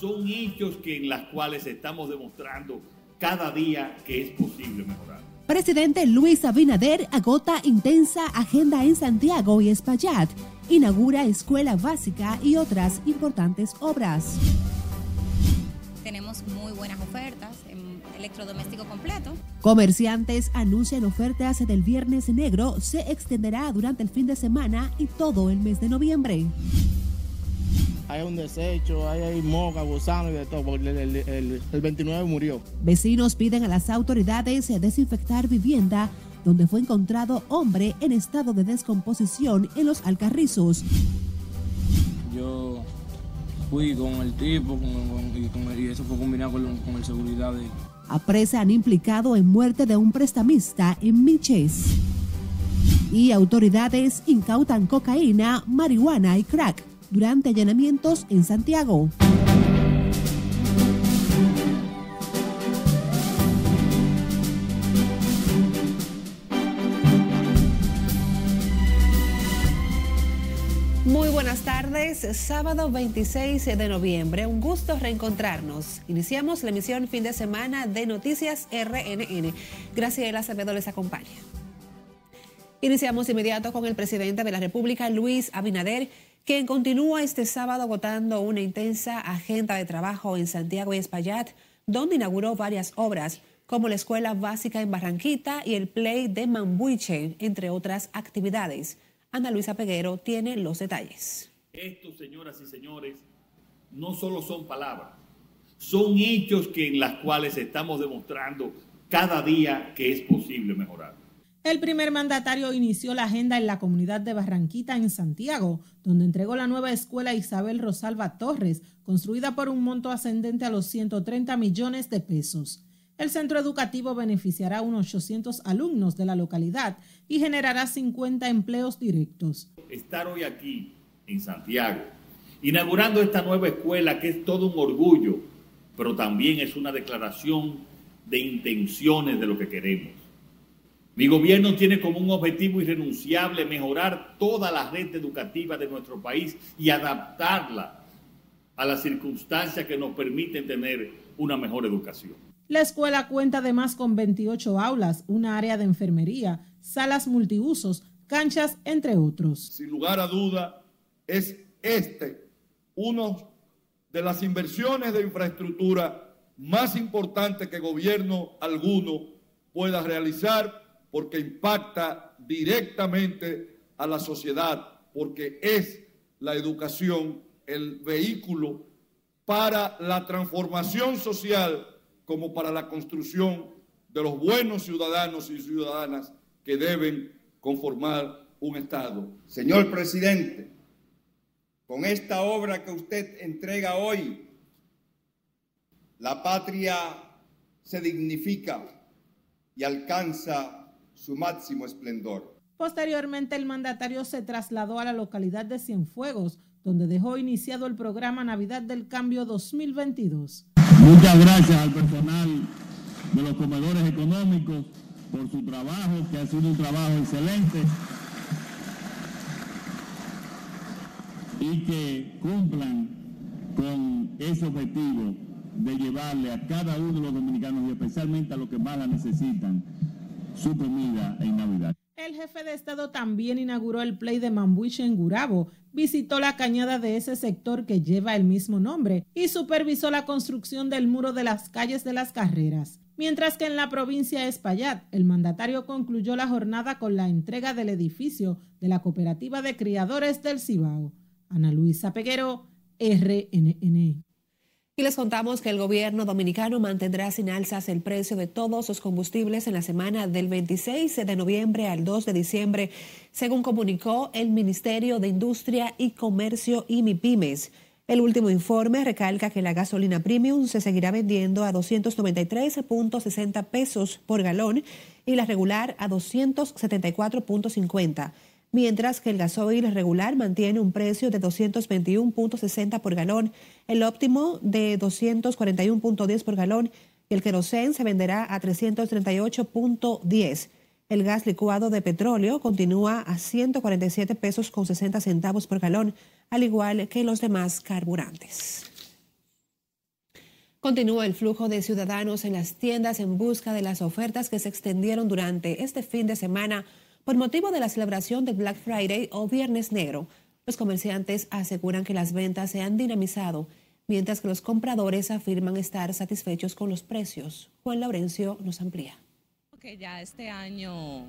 son hechos que en las cuales estamos demostrando cada día que es posible mejorar. Presidente Luis Abinader agota intensa agenda en Santiago y Espaillat. Inaugura escuela básica y otras importantes obras. Tenemos muy buenas ofertas en electrodoméstico completo. Comerciantes anuncian ofertas del Viernes Negro. Se extenderá durante el fin de semana y todo el mes de noviembre hay un desecho, hay, hay moca, gusano y de todo, porque el, 29 murió. Vecinos piden a las autoridades desinfectar vivienda donde fue encontrado hombre en estado de descomposición en los Alcarrizos. Yo fui con el tipo y, eso fue combinado con, con el seguridad de... Apresan implicado en muerte de un prestamista en Miches. Y autoridades incautan cocaína, marihuana y crack durante allanamientos en Santiago. Muy buenas tardes, sábado 26 de noviembre, un gusto reencontrarnos. Iniciamos la emisión fin de semana de Noticias RNN. Gracias, Acevedo les acompaña. Iniciamos inmediato con el presidente de la República, Luis Abinader, quien continúa este sábado agotando una intensa agenda de trabajo en Santiago y Espaillat, donde inauguró varias obras como la Escuela Básica en Barranquita y el Play de Mambuiche, entre otras actividades. Ana Luisa Peguero tiene los detalles. Estos, señoras y señores, no solo son palabras, son hechos que en las cuales estamos demostrando cada día que es posible mejorar. El primer mandatario inició la agenda en la comunidad de Barranquita, en Santiago, donde entregó la nueva escuela Isabel Rosalba Torres, construida por un monto ascendente a los 130 millones de pesos. El centro educativo beneficiará a unos 800 alumnos de la localidad y generará 50 empleos directos. Estar hoy aquí, en Santiago, inaugurando esta nueva escuela que es todo un orgullo, pero también es una declaración de intenciones de lo que queremos mi gobierno tiene como un objetivo irrenunciable mejorar toda la red educativa de nuestro país y adaptarla a las circunstancias que nos permiten tener una mejor educación. La escuela cuenta además con 28 aulas, una área de enfermería, salas multiusos, canchas, entre otros. Sin lugar a duda, es este uno de las inversiones de infraestructura más importantes que gobierno alguno pueda realizar porque impacta directamente a la sociedad, porque es la educación el vehículo para la transformación social como para la construcción de los buenos ciudadanos y ciudadanas que deben conformar un Estado. Señor presidente, con esta obra que usted entrega hoy, la patria se dignifica y alcanza su máximo esplendor. Posteriormente, el mandatario se trasladó a la localidad de Cienfuegos, donde dejó iniciado el programa Navidad del Cambio 2022. Muchas gracias al personal de los comedores económicos por su trabajo, que ha sido un trabajo excelente. Y que cumplan con ese objetivo de llevarle a cada uno de los dominicanos y especialmente a los que más la necesitan El jefe de Estado también inauguró el Play de Mambuche en Gurabo, visitó la cañada de ese sector que lleva el mismo nombre y supervisó la construcción del muro de las calles de las carreras. Mientras que en la provincia de Espaillat, el mandatario concluyó la jornada con la entrega del edificio de la Cooperativa de Criadores del Cibao. Ana Luisa Peguero, RNN. Y les contamos que el gobierno dominicano mantendrá sin alzas el precio de todos los combustibles en la semana del 26 de noviembre al 2 de diciembre, según comunicó el Ministerio de Industria y Comercio y MIPIMES. El último informe recalca que la gasolina premium se seguirá vendiendo a 293.60 pesos por galón y la regular a 274.50 mientras que el gasoil regular mantiene un precio de 221.60 por galón, el óptimo de 241.10 por galón y el querosén se venderá a 338.10. El gas licuado de petróleo continúa a 147 pesos con 60 centavos por galón, al igual que los demás carburantes. Continúa el flujo de ciudadanos en las tiendas en busca de las ofertas que se extendieron durante este fin de semana por motivo de la celebración del Black Friday o Viernes Negro. Los comerciantes aseguran que las ventas se han dinamizado, mientras que los compradores afirman estar satisfechos con los precios. Juan Laurencio nos amplía. Que ya este año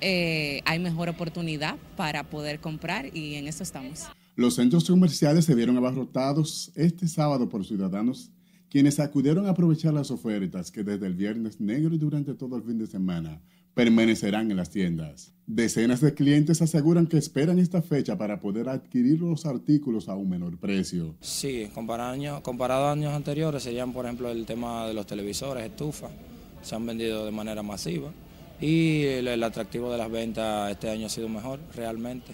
eh, hay mejor oportunidad para poder comprar y en eso estamos. Los centros comerciales se vieron abarrotados este sábado por ciudadanos quienes acudieron a aprovechar las ofertas que desde el viernes negro y durante todo el fin de semana permanecerán en las tiendas. Decenas de clientes aseguran que esperan esta fecha para poder adquirir los artículos a un menor precio. Sí, comparado, comparado a años anteriores serían por ejemplo el tema de los televisores, estufas, se han vendido de manera masiva y el, atractivo de las ventas este año ha sido mejor realmente,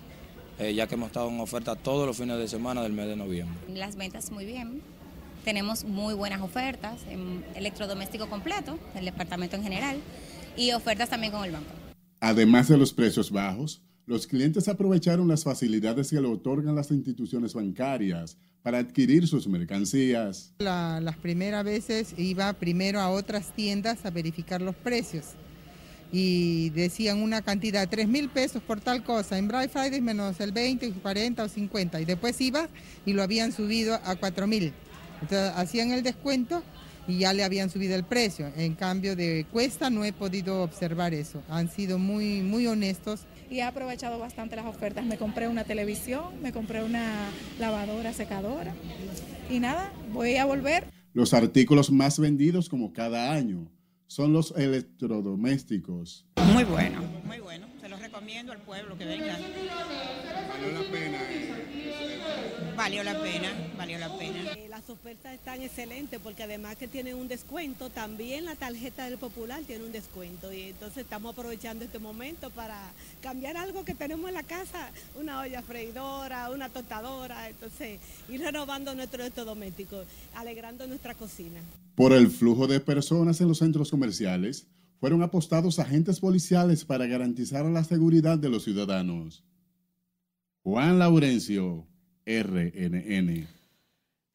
eh, ya que hemos estado en oferta todos los fines de semana del mes de noviembre. Las ventas muy bien, tenemos muy buenas ofertas en electrodoméstico completo, el departamento en general, y ofertas también con el banco. Además de los precios bajos, los clientes aprovecharon las facilidades que le otorgan las instituciones bancarias para adquirir sus mercancías. las primeras veces iba primero a otras tiendas a verificar los precios y decían una cantidad de 3 mil pesos por tal cosa, en Bright Friday menos el 20, 40 o 50 y después iba y lo habían subido a 4 mil. Entonces hacían el descuento y ya le habían subido el precio. En cambio de Cuesta no he podido observar eso. Han sido muy, muy honestos. Y he aprovechado bastante las ofertas. Me compré una televisión, me compré una lavadora secadora. Y nada, voy a volver. Los artículos más vendidos como cada año son los electrodomésticos. Muy bueno, muy bueno. Se los recomiendo al pueblo que venga. Valió la pena. Valió la pena, valió la pena. Eh, las ofertas están excelentes porque además que tienen un descuento, también la tarjeta del Popular tiene un descuento y entonces estamos aprovechando este momento para cambiar algo que tenemos en la casa, una olla freidora, una tostadora, entonces ir renovando nuestro electrodoméstico, alegrando nuestra cocina. Por el flujo de personas en los centros comerciales, fueron apostados agentes policiales para garantizar la seguridad de los ciudadanos. Juan Laurencio, RNN.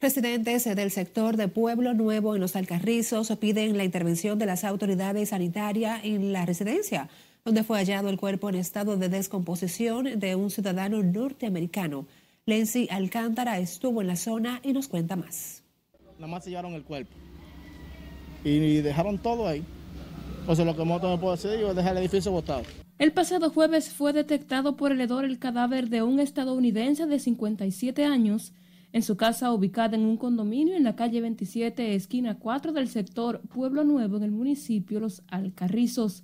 Residentes del sector de Pueblo Nuevo en los Alcarrizos piden la intervención de las autoridades sanitarias en la residencia, donde fue hallado el cuerpo en estado de descomposición de un ciudadano norteamericano. Lenzi Alcántara estuvo en la zona y nos cuenta más. Nada más se llevaron el cuerpo y dejaron todo ahí. O sea, lo que me puedo hacer es dejar el edificio botado. El pasado jueves fue detectado por el hedor el cadáver de un estadounidense de 57 años en su casa ubicada en un condominio en la calle 27, esquina 4 del sector Pueblo Nuevo en el municipio Los Alcarrizos.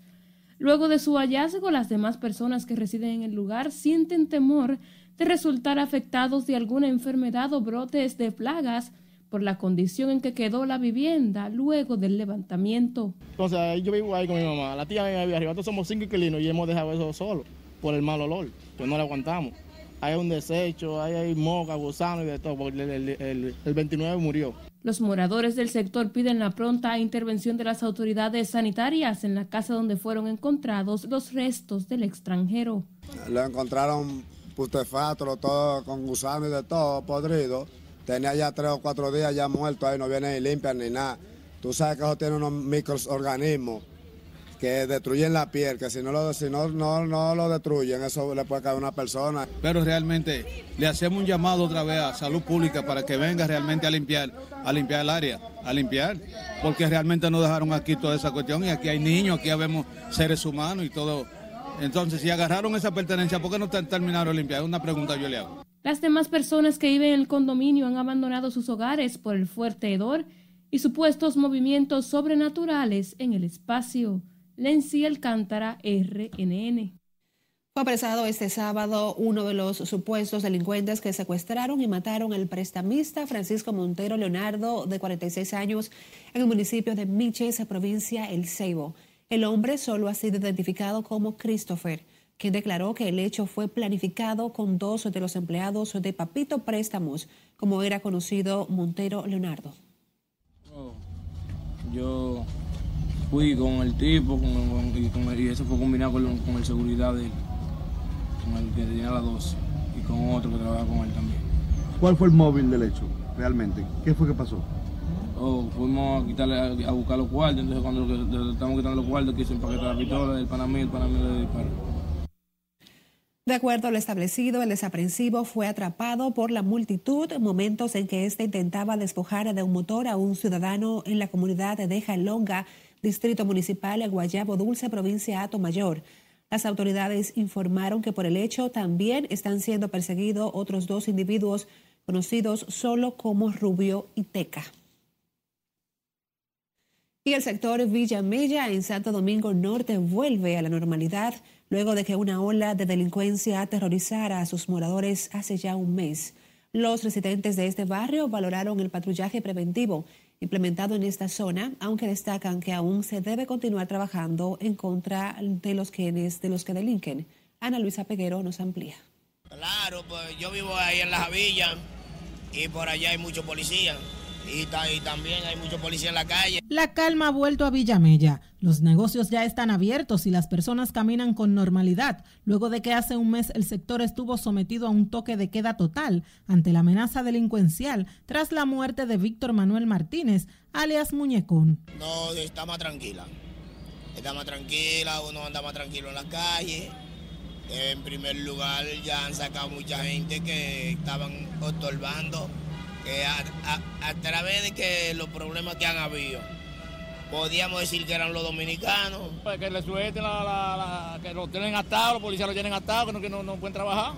Luego de su hallazgo, las demás personas que residen en el lugar sienten temor de resultar afectados de alguna enfermedad o brotes de plagas por la condición en que quedó la vivienda luego del levantamiento. Entonces yo vivo ahí con mi mamá, la tía me vive arriba, nosotros somos cinco inquilinos y hemos dejado eso solo por el mal olor, pues no le aguantamos. Hay un desecho, hay, hay moca, gusano y de todo, porque el, el 29 murió. Los moradores del sector piden la pronta intervención de las autoridades sanitarias en la casa donde fueron encontrados los restos del extranjero. Lo encontraron putrefacto, todo con gusano y de todo, podrido tenía ya tres o cuatro días ya muerto ahí, no viene ni limpiar ni nada. Tú sabes que eso tiene unos microorganismos que destruyen la piel, que si no lo, si no, no, no lo destruyen, eso le puede caer a una persona. Pero realmente le hacemos un llamado otra vez a salud pública para que venga realmente a limpiar, a limpiar el área, a limpiar, porque realmente nos dejaron aquí toda esa cuestión y aquí hay niños, aquí vemos seres humanos y todo. Entonces, si agarraron esa pertenencia, ¿por qué no terminaron de limpiar? Es una pregunta yo le hago. Las demás personas que viven en el condominio han abandonado sus hogares por el fuerte hedor y supuestos movimientos sobrenaturales en el espacio. Lenzi Alcántara, RNN. Fue apresado este sábado uno de los supuestos delincuentes que secuestraron y mataron al prestamista Francisco Montero Leonardo, de 46 años, en el municipio de Miches, provincia El Ceibo. El hombre solo ha sido identificado como Christopher quien declaró que el hecho fue planificado con dos de los empleados de Papito Préstamos, como era conocido Montero Leonardo. yo fui con el tipo y, eso fue combinado con, el seguridad de él, con el que tenía la 12 y con otro que trabaja con él también. ¿Cuál fue el móvil del hecho realmente? ¿Qué fue que pasó? o fuimos a quitarle a, buscar los cuartos, entonces cuando estamos quitando los cuartos quise empaquetar la pistola, el panamí, el panamí le disparó. De acuerdo a lo establecido, el desaprensivo fue atrapado por la multitud en momentos en que éste intentaba despojar de un motor a un ciudadano en la comunidad de Jalonga, distrito municipal de Guayabo Dulce, provincia de Mayor. Las autoridades informaron que por el hecho también están siendo perseguidos otros dos individuos conocidos solo como Rubio y Teca. Y el sector Villa Mella en Santo Domingo Norte vuelve a la normalidad luego de que una ola de delincuencia aterrorizara a sus moradores hace ya un mes. Los residentes de este barrio valoraron el patrullaje preventivo implementado en esta zona, aunque destacan que aún se debe continuar trabajando en contra de los quienes de los que delinquen. Ana Luisa Peguero nos amplía. Claro, pues yo vivo ahí en la Javilla y por allá hay muchos policías y, también hay mucho policía en la calle. La calma ha vuelto a Villamella. Los negocios ya están abiertos y las personas caminan con normalidad, luego de que hace un mes el sector estuvo sometido a un toque de queda total ante la amenaza delincuencial tras la muerte de Víctor Manuel Martínez, alias Muñecón. No, está más tranquila. Está más tranquila, uno anda más tranquilo en la calle. En primer lugar, ya han sacado mucha gente que estaban ostorbando a, través de que los problemas que han habido, podíamos decir que eran los dominicanos. Pues que le suelten, la, que lo tienen atado, los policías lo tienen atado, que no, no, pueden trabajar.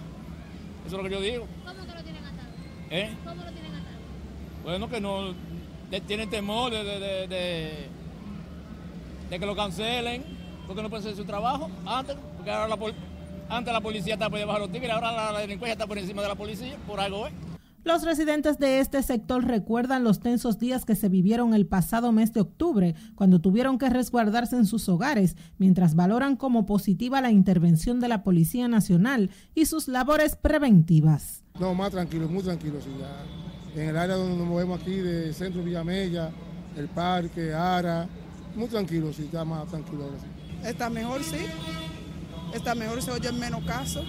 Eso es lo que yo digo. ¿Cómo que lo tienen atado? ¿Eh? ¿Cómo lo tienen atado? Bueno, que no tienen temor de, de, de, de, que lo cancelen, porque no pueden hacer su trabajo antes, porque ahora la, antes la policía estaba por debajo de los tigres, ahora la, la delincuencia está por encima de la policía, por algo es. Los residentes de este sector recuerdan los tensos días que se vivieron el pasado mes de octubre, cuando tuvieron que resguardarse en sus hogares, mientras valoran como positiva la intervención de la Policía Nacional y sus labores preventivas. No, más tranquilo, muy tranquilo. Sí, En el área donde nos movemos aquí, de Centro Villamella, el Parque, Ara, muy tranquilo, sí, está más tranquilo Está mejor, sí. Está mejor, se oye menos casos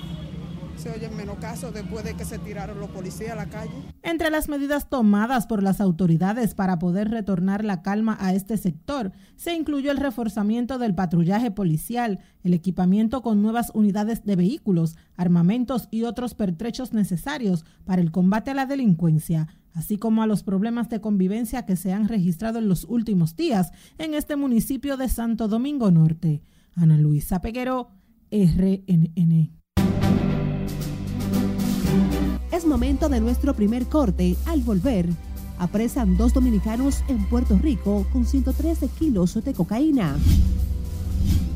se oyen menos casos después de que se tiraron los policías a la calle. Entre las medidas tomadas por las autoridades para poder retornar la calma a este sector, se incluyó el reforzamiento del patrullaje policial, el equipamiento con nuevas unidades de vehículos, armamentos y otros pertrechos necesarios para el combate a la delincuencia, así como a los problemas de convivencia que se han registrado en los últimos días en este municipio de Santo Domingo Norte. Ana Luisa Peguero, RNN. Es momento de nuestro primer corte. Al volver, apresan dos dominicanos en Puerto Rico con 113 kilos de cocaína.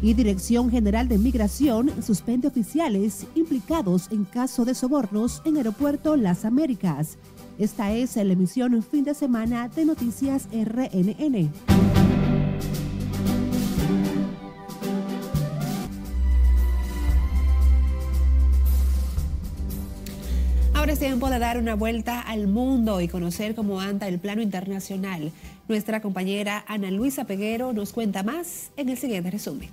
Y Dirección General de Migración suspende oficiales implicados en caso de sobornos en Aeropuerto Las Américas. Esta es la emisión fin de semana de Noticias RNN. Es tiempo de dar una vuelta al mundo y conocer cómo anda el plano internacional. Nuestra compañera Ana Luisa Peguero nos cuenta más en el siguiente resumen.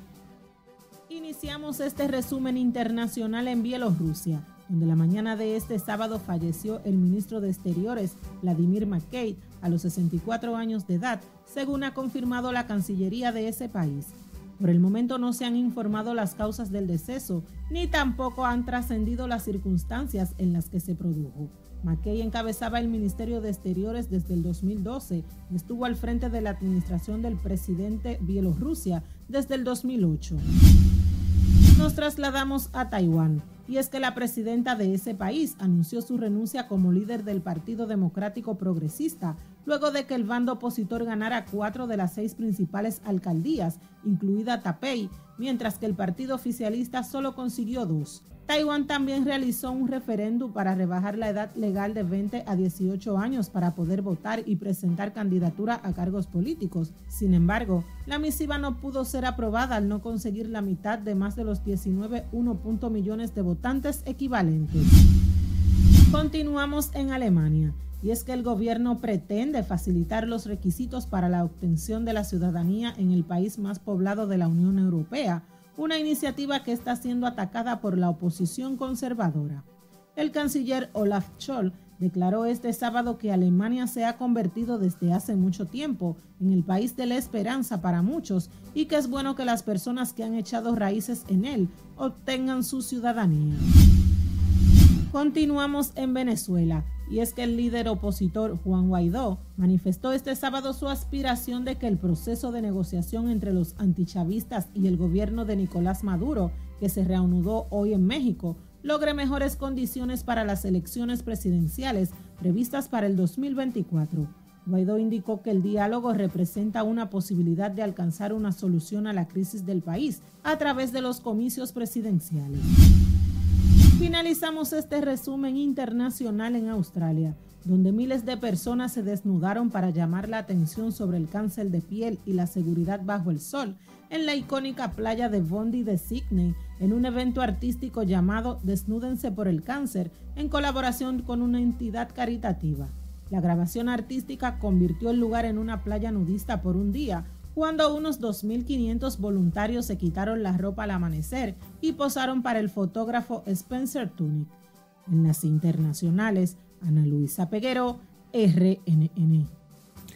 Iniciamos este resumen internacional en Bielorrusia, donde la mañana de este sábado falleció el ministro de Exteriores, Vladimir McKay, a los 64 años de edad, según ha confirmado la Cancillería de ese país. Por el momento no se han informado las causas del deceso, ni tampoco han trascendido las circunstancias en las que se produjo. McKay encabezaba el Ministerio de Exteriores desde el 2012 y estuvo al frente de la administración del presidente Bielorrusia desde el 2008. Nos trasladamos a Taiwán y es que la presidenta de ese país anunció su renuncia como líder del Partido Democrático Progresista luego de que el bando opositor ganara cuatro de las seis principales alcaldías, incluida Tapei, mientras que el partido oficialista solo consiguió dos. Taiwán también realizó un referéndum para rebajar la edad legal de 20 a 18 años para poder votar y presentar candidatura a cargos políticos. Sin embargo, la misiva no pudo ser aprobada al no conseguir la mitad de más de los 19.1 millones de votantes equivalentes. Continuamos en Alemania y es que el gobierno pretende facilitar los requisitos para la obtención de la ciudadanía en el país más poblado de la Unión Europea, una iniciativa que está siendo atacada por la oposición conservadora. El canciller Olaf Scholz declaró este sábado que Alemania se ha convertido desde hace mucho tiempo en el país de la esperanza para muchos y que es bueno que las personas que han echado raíces en él obtengan su ciudadanía. Continuamos en Venezuela y es que el líder opositor Juan Guaidó manifestó este sábado su aspiración de que el proceso de negociación entre los antichavistas y el gobierno de Nicolás Maduro, que se reanudó hoy en México, logre mejores condiciones para las elecciones presidenciales previstas para el 2024. Guaidó indicó que el diálogo representa una posibilidad de alcanzar una solución a la crisis del país a través de los comicios presidenciales. Finalizamos este resumen internacional en Australia, donde miles de personas se desnudaron para llamar la atención sobre el cáncer de piel y la seguridad bajo el sol en la icónica playa de Bondi de Sydney, en un evento artístico llamado Desnúdense por el cáncer, en colaboración con una entidad caritativa. La grabación artística convirtió el lugar en una playa nudista por un día, cuando unos 2.500 voluntarios se quitaron la ropa al amanecer y posaron para el fotógrafo Spencer Tunick. En las internacionales, Ana Luisa Peguero, RNN.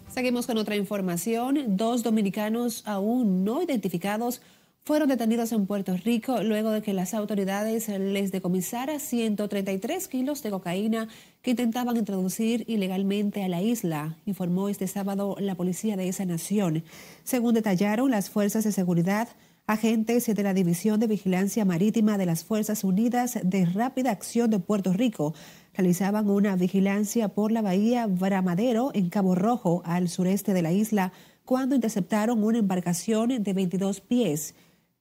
Seguimos con otra información. Dos dominicanos aún no identificados fueron detenidos en Puerto Rico luego de que las autoridades les decomisaran 133 kilos de cocaína que intentaban introducir ilegalmente a la isla, informó este sábado la policía de esa nación. Según detallaron las fuerzas de seguridad, agentes de la División de Vigilancia Marítima de las Fuerzas Unidas de Rápida Acción de Puerto Rico realizaban una vigilancia por la bahía Bramadero en Cabo Rojo, al sureste de la isla, cuando interceptaron una embarcación de 22 pies.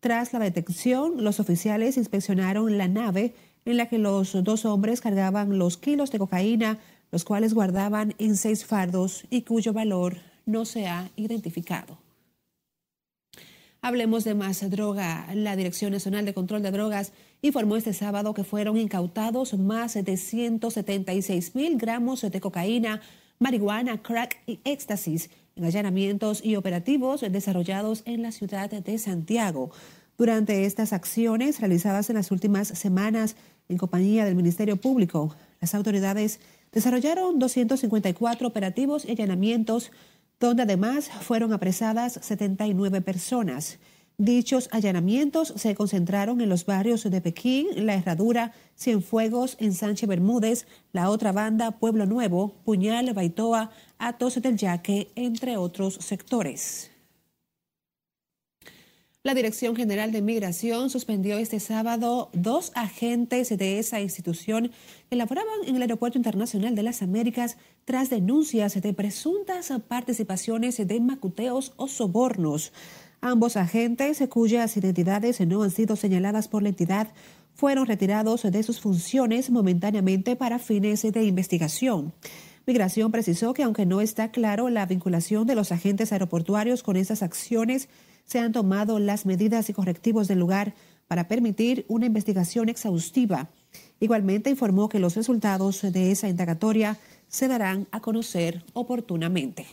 Tras la detección, los oficiales inspeccionaron la nave en la que los dos hombres cargaban los kilos de cocaína, los cuales guardaban en seis fardos y cuyo valor no se ha identificado. Hablemos de más droga. La Dirección Nacional de Control de Drogas informó este sábado que fueron incautados más de 176 mil gramos de cocaína, marihuana, crack y éxtasis en allanamientos y operativos desarrollados en la ciudad de Santiago. Durante estas acciones realizadas en las últimas semanas en compañía del Ministerio Público, las autoridades desarrollaron 254 operativos y allanamientos, donde además fueron apresadas 79 personas. Dichos allanamientos se concentraron en los barrios de Pekín, La Herradura, Cienfuegos, Ensanche Bermúdez, La Otra Banda, Pueblo Nuevo, Puñal, Baitoa, Atos del Yaque, entre otros sectores. La Dirección General de Migración suspendió este sábado dos agentes de esa institución que laboraban en el Aeropuerto Internacional de las Américas tras denuncias de presuntas participaciones de macuteos o sobornos. Ambos agentes, cuyas identidades no han sido señaladas por la entidad, fueron retirados de sus funciones momentáneamente para fines de investigación. Migración precisó que aunque no está claro la vinculación de los agentes aeroportuarios con esas acciones, se han tomado las medidas y correctivos del lugar para permitir una investigación exhaustiva. Igualmente informó que los resultados de esa indagatoria se darán a conocer oportunamente.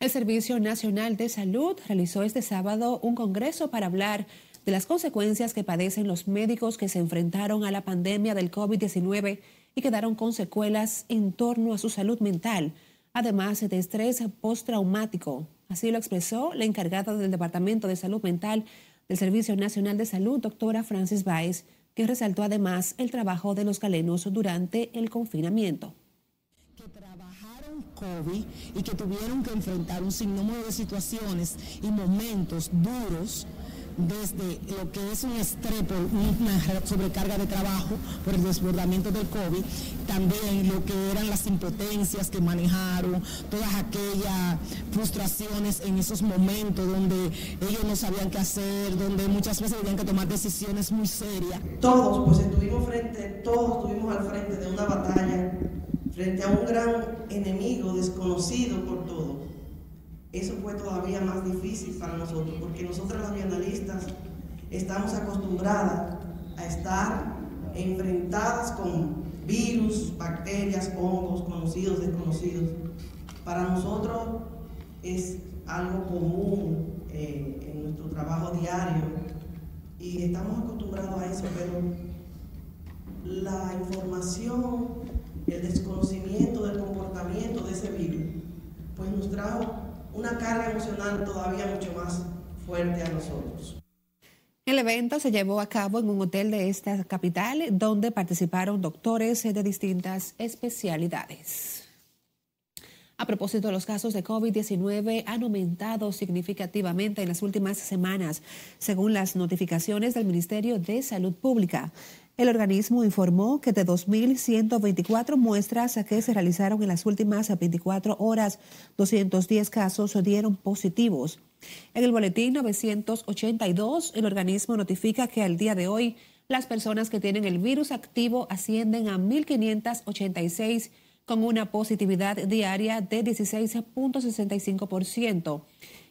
El Servicio Nacional de Salud realizó este sábado un congreso para hablar de las consecuencias que padecen los médicos que se enfrentaron a la pandemia del COVID-19 y quedaron con secuelas en torno a su salud mental, además de estrés postraumático. Así lo expresó la encargada del Departamento de Salud Mental del Servicio Nacional de Salud, doctora Francis Baez, que resaltó además el trabajo de los galenos durante el confinamiento. COVID y que tuvieron que enfrentar un sinnúmero de situaciones y momentos duros desde lo que es un estrés una sobrecarga de trabajo por el desbordamiento del COVID, también lo que eran las impotencias que manejaron, todas aquellas frustraciones en esos momentos donde ellos no sabían qué hacer, donde muchas veces tenían que tomar decisiones muy serias. Todos, pues estuvimos frente, todos estuvimos al frente de una batalla frente a un gran enemigo desconocido por todo. Eso fue todavía más difícil para nosotros, porque nosotros los bienalistas estamos acostumbradas a estar enfrentadas con virus, bacterias, hongos, conocidos, desconocidos. Para nosotros es algo común eh, en nuestro trabajo diario y estamos acostumbrados a eso, pero la información, el desconocimiento del comportamiento de ese virus, pues nos trajo una carga emocional todavía mucho más fuerte a nosotros. El evento se llevó a cabo en un hotel de esta capital donde participaron doctores de distintas especialidades. A propósito, los casos de COVID-19 han aumentado significativamente en las últimas semanas, según las notificaciones del Ministerio de Salud Pública. El organismo informó que de 2.124 muestras que se realizaron en las últimas 24 horas, 210 casos dieron positivos. En el boletín 982, el organismo notifica que al día de hoy las personas que tienen el virus activo ascienden a 1.586 con una positividad diaria de 16.65%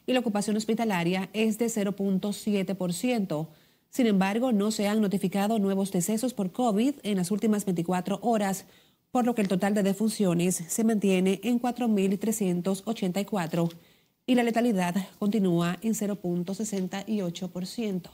y la ocupación hospitalaria es de 0.7%. Sin embargo, no se han notificado nuevos decesos por COVID en las últimas 24 horas, por lo que el total de defunciones se mantiene en 4.384 y la letalidad continúa en 0.68%.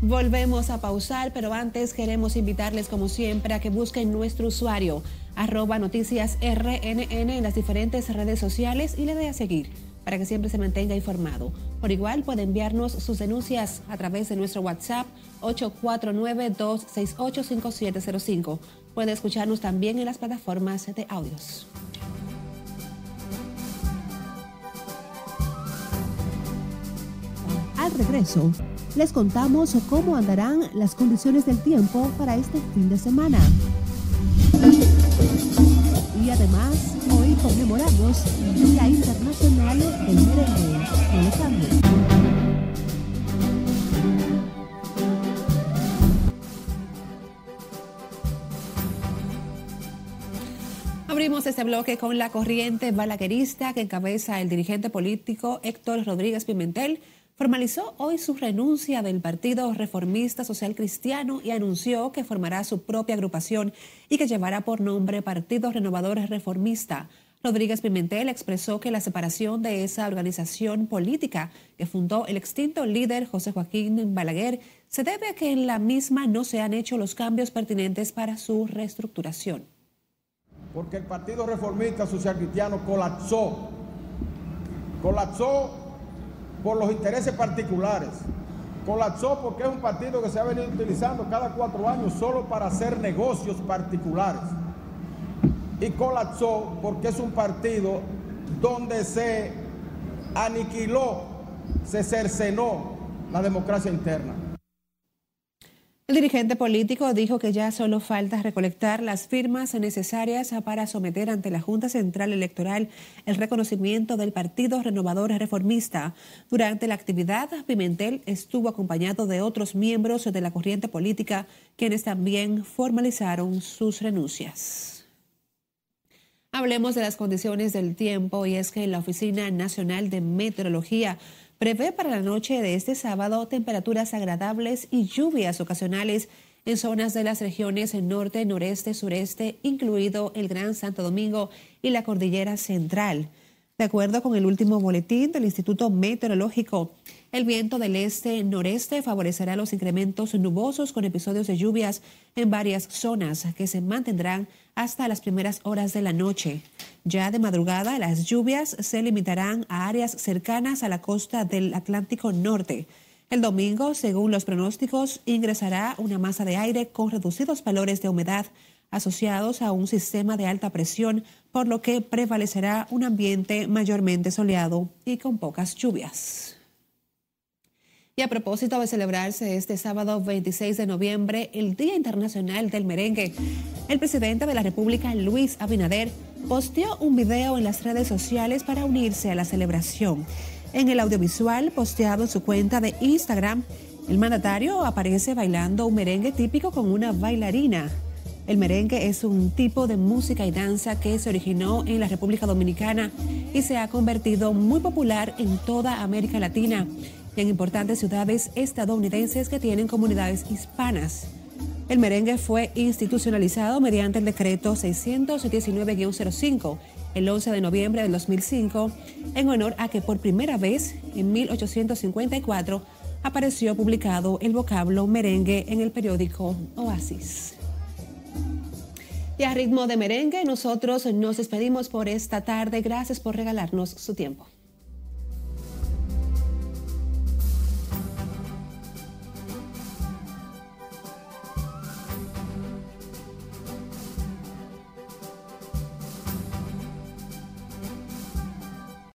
Volvemos a pausar, pero antes queremos invitarles como siempre a que busquen nuestro usuario arroba noticias RNN en las diferentes redes sociales y le dé a seguir para que siempre se mantenga informado. Por igual puede enviarnos sus denuncias a través de nuestro WhatsApp 849-268-5705. Puede escucharnos también en las plataformas de audios. Al regreso, les contamos cómo andarán las condiciones del tiempo para este fin de semana. Y además, conmemoramos el Día Internacional del Merengue. No. Abrimos este bloque con la corriente balaguerista que encabeza el dirigente político Héctor Rodríguez Pimentel, formalizó hoy su renuncia del Partido Reformista Social Cristiano y anunció que formará su propia agrupación y que llevará por nombre Partido Renovador Reformista. Rodríguez Pimentel expresó que la separación de esa organización política que fundó el extinto líder José Joaquín Balaguer se debe a que en la misma no se han hecho los cambios pertinentes para su reestructuración. Porque el Partido Reformista Social Cristiano colapsó, colapsó por los intereses particulares. Colapsó porque es un partido que se ha venido utilizando cada cuatro años solo para hacer negocios particulares. Y colapsó porque es un partido donde se aniquiló, se cercenó la democracia interna. El dirigente político dijo que ya solo falta recolectar las firmas necesarias para someter ante la Junta Central Electoral el reconocimiento del Partido Renovador Reformista. Durante la actividad, Pimentel estuvo acompañado de otros miembros de la corriente política, quienes también formalizaron sus renuncias. Hablemos de las condiciones del tiempo y es que la Oficina Nacional de Meteorología prevé para la noche de este sábado temperaturas agradables y lluvias ocasionales en zonas de las regiones norte, noreste, sureste, incluido el Gran Santo Domingo y la Cordillera Central. De acuerdo con el último boletín del Instituto Meteorológico, el viento del este-noreste favorecerá los incrementos nubosos con episodios de lluvias en varias zonas que se mantendrán hasta las primeras horas de la noche. Ya de madrugada, las lluvias se limitarán a áreas cercanas a la costa del Atlántico Norte. El domingo, según los pronósticos, ingresará una masa de aire con reducidos valores de humedad asociados a un sistema de alta presión, por lo que prevalecerá un ambiente mayormente soleado y con pocas lluvias. Y a propósito de celebrarse este sábado 26 de noviembre el Día Internacional del Merengue, el presidente de la República, Luis Abinader, posteó un video en las redes sociales para unirse a la celebración. En el audiovisual posteado en su cuenta de Instagram, el mandatario aparece bailando un merengue típico con una bailarina. El merengue es un tipo de música y danza que se originó en la República Dominicana y se ha convertido muy popular en toda América Latina en importantes ciudades estadounidenses que tienen comunidades hispanas. El merengue fue institucionalizado mediante el decreto 619-05 el 11 de noviembre del 2005 en honor a que por primera vez en 1854 apareció publicado el vocablo merengue en el periódico Oasis. Y a ritmo de merengue, nosotros nos despedimos por esta tarde. Gracias por regalarnos su tiempo.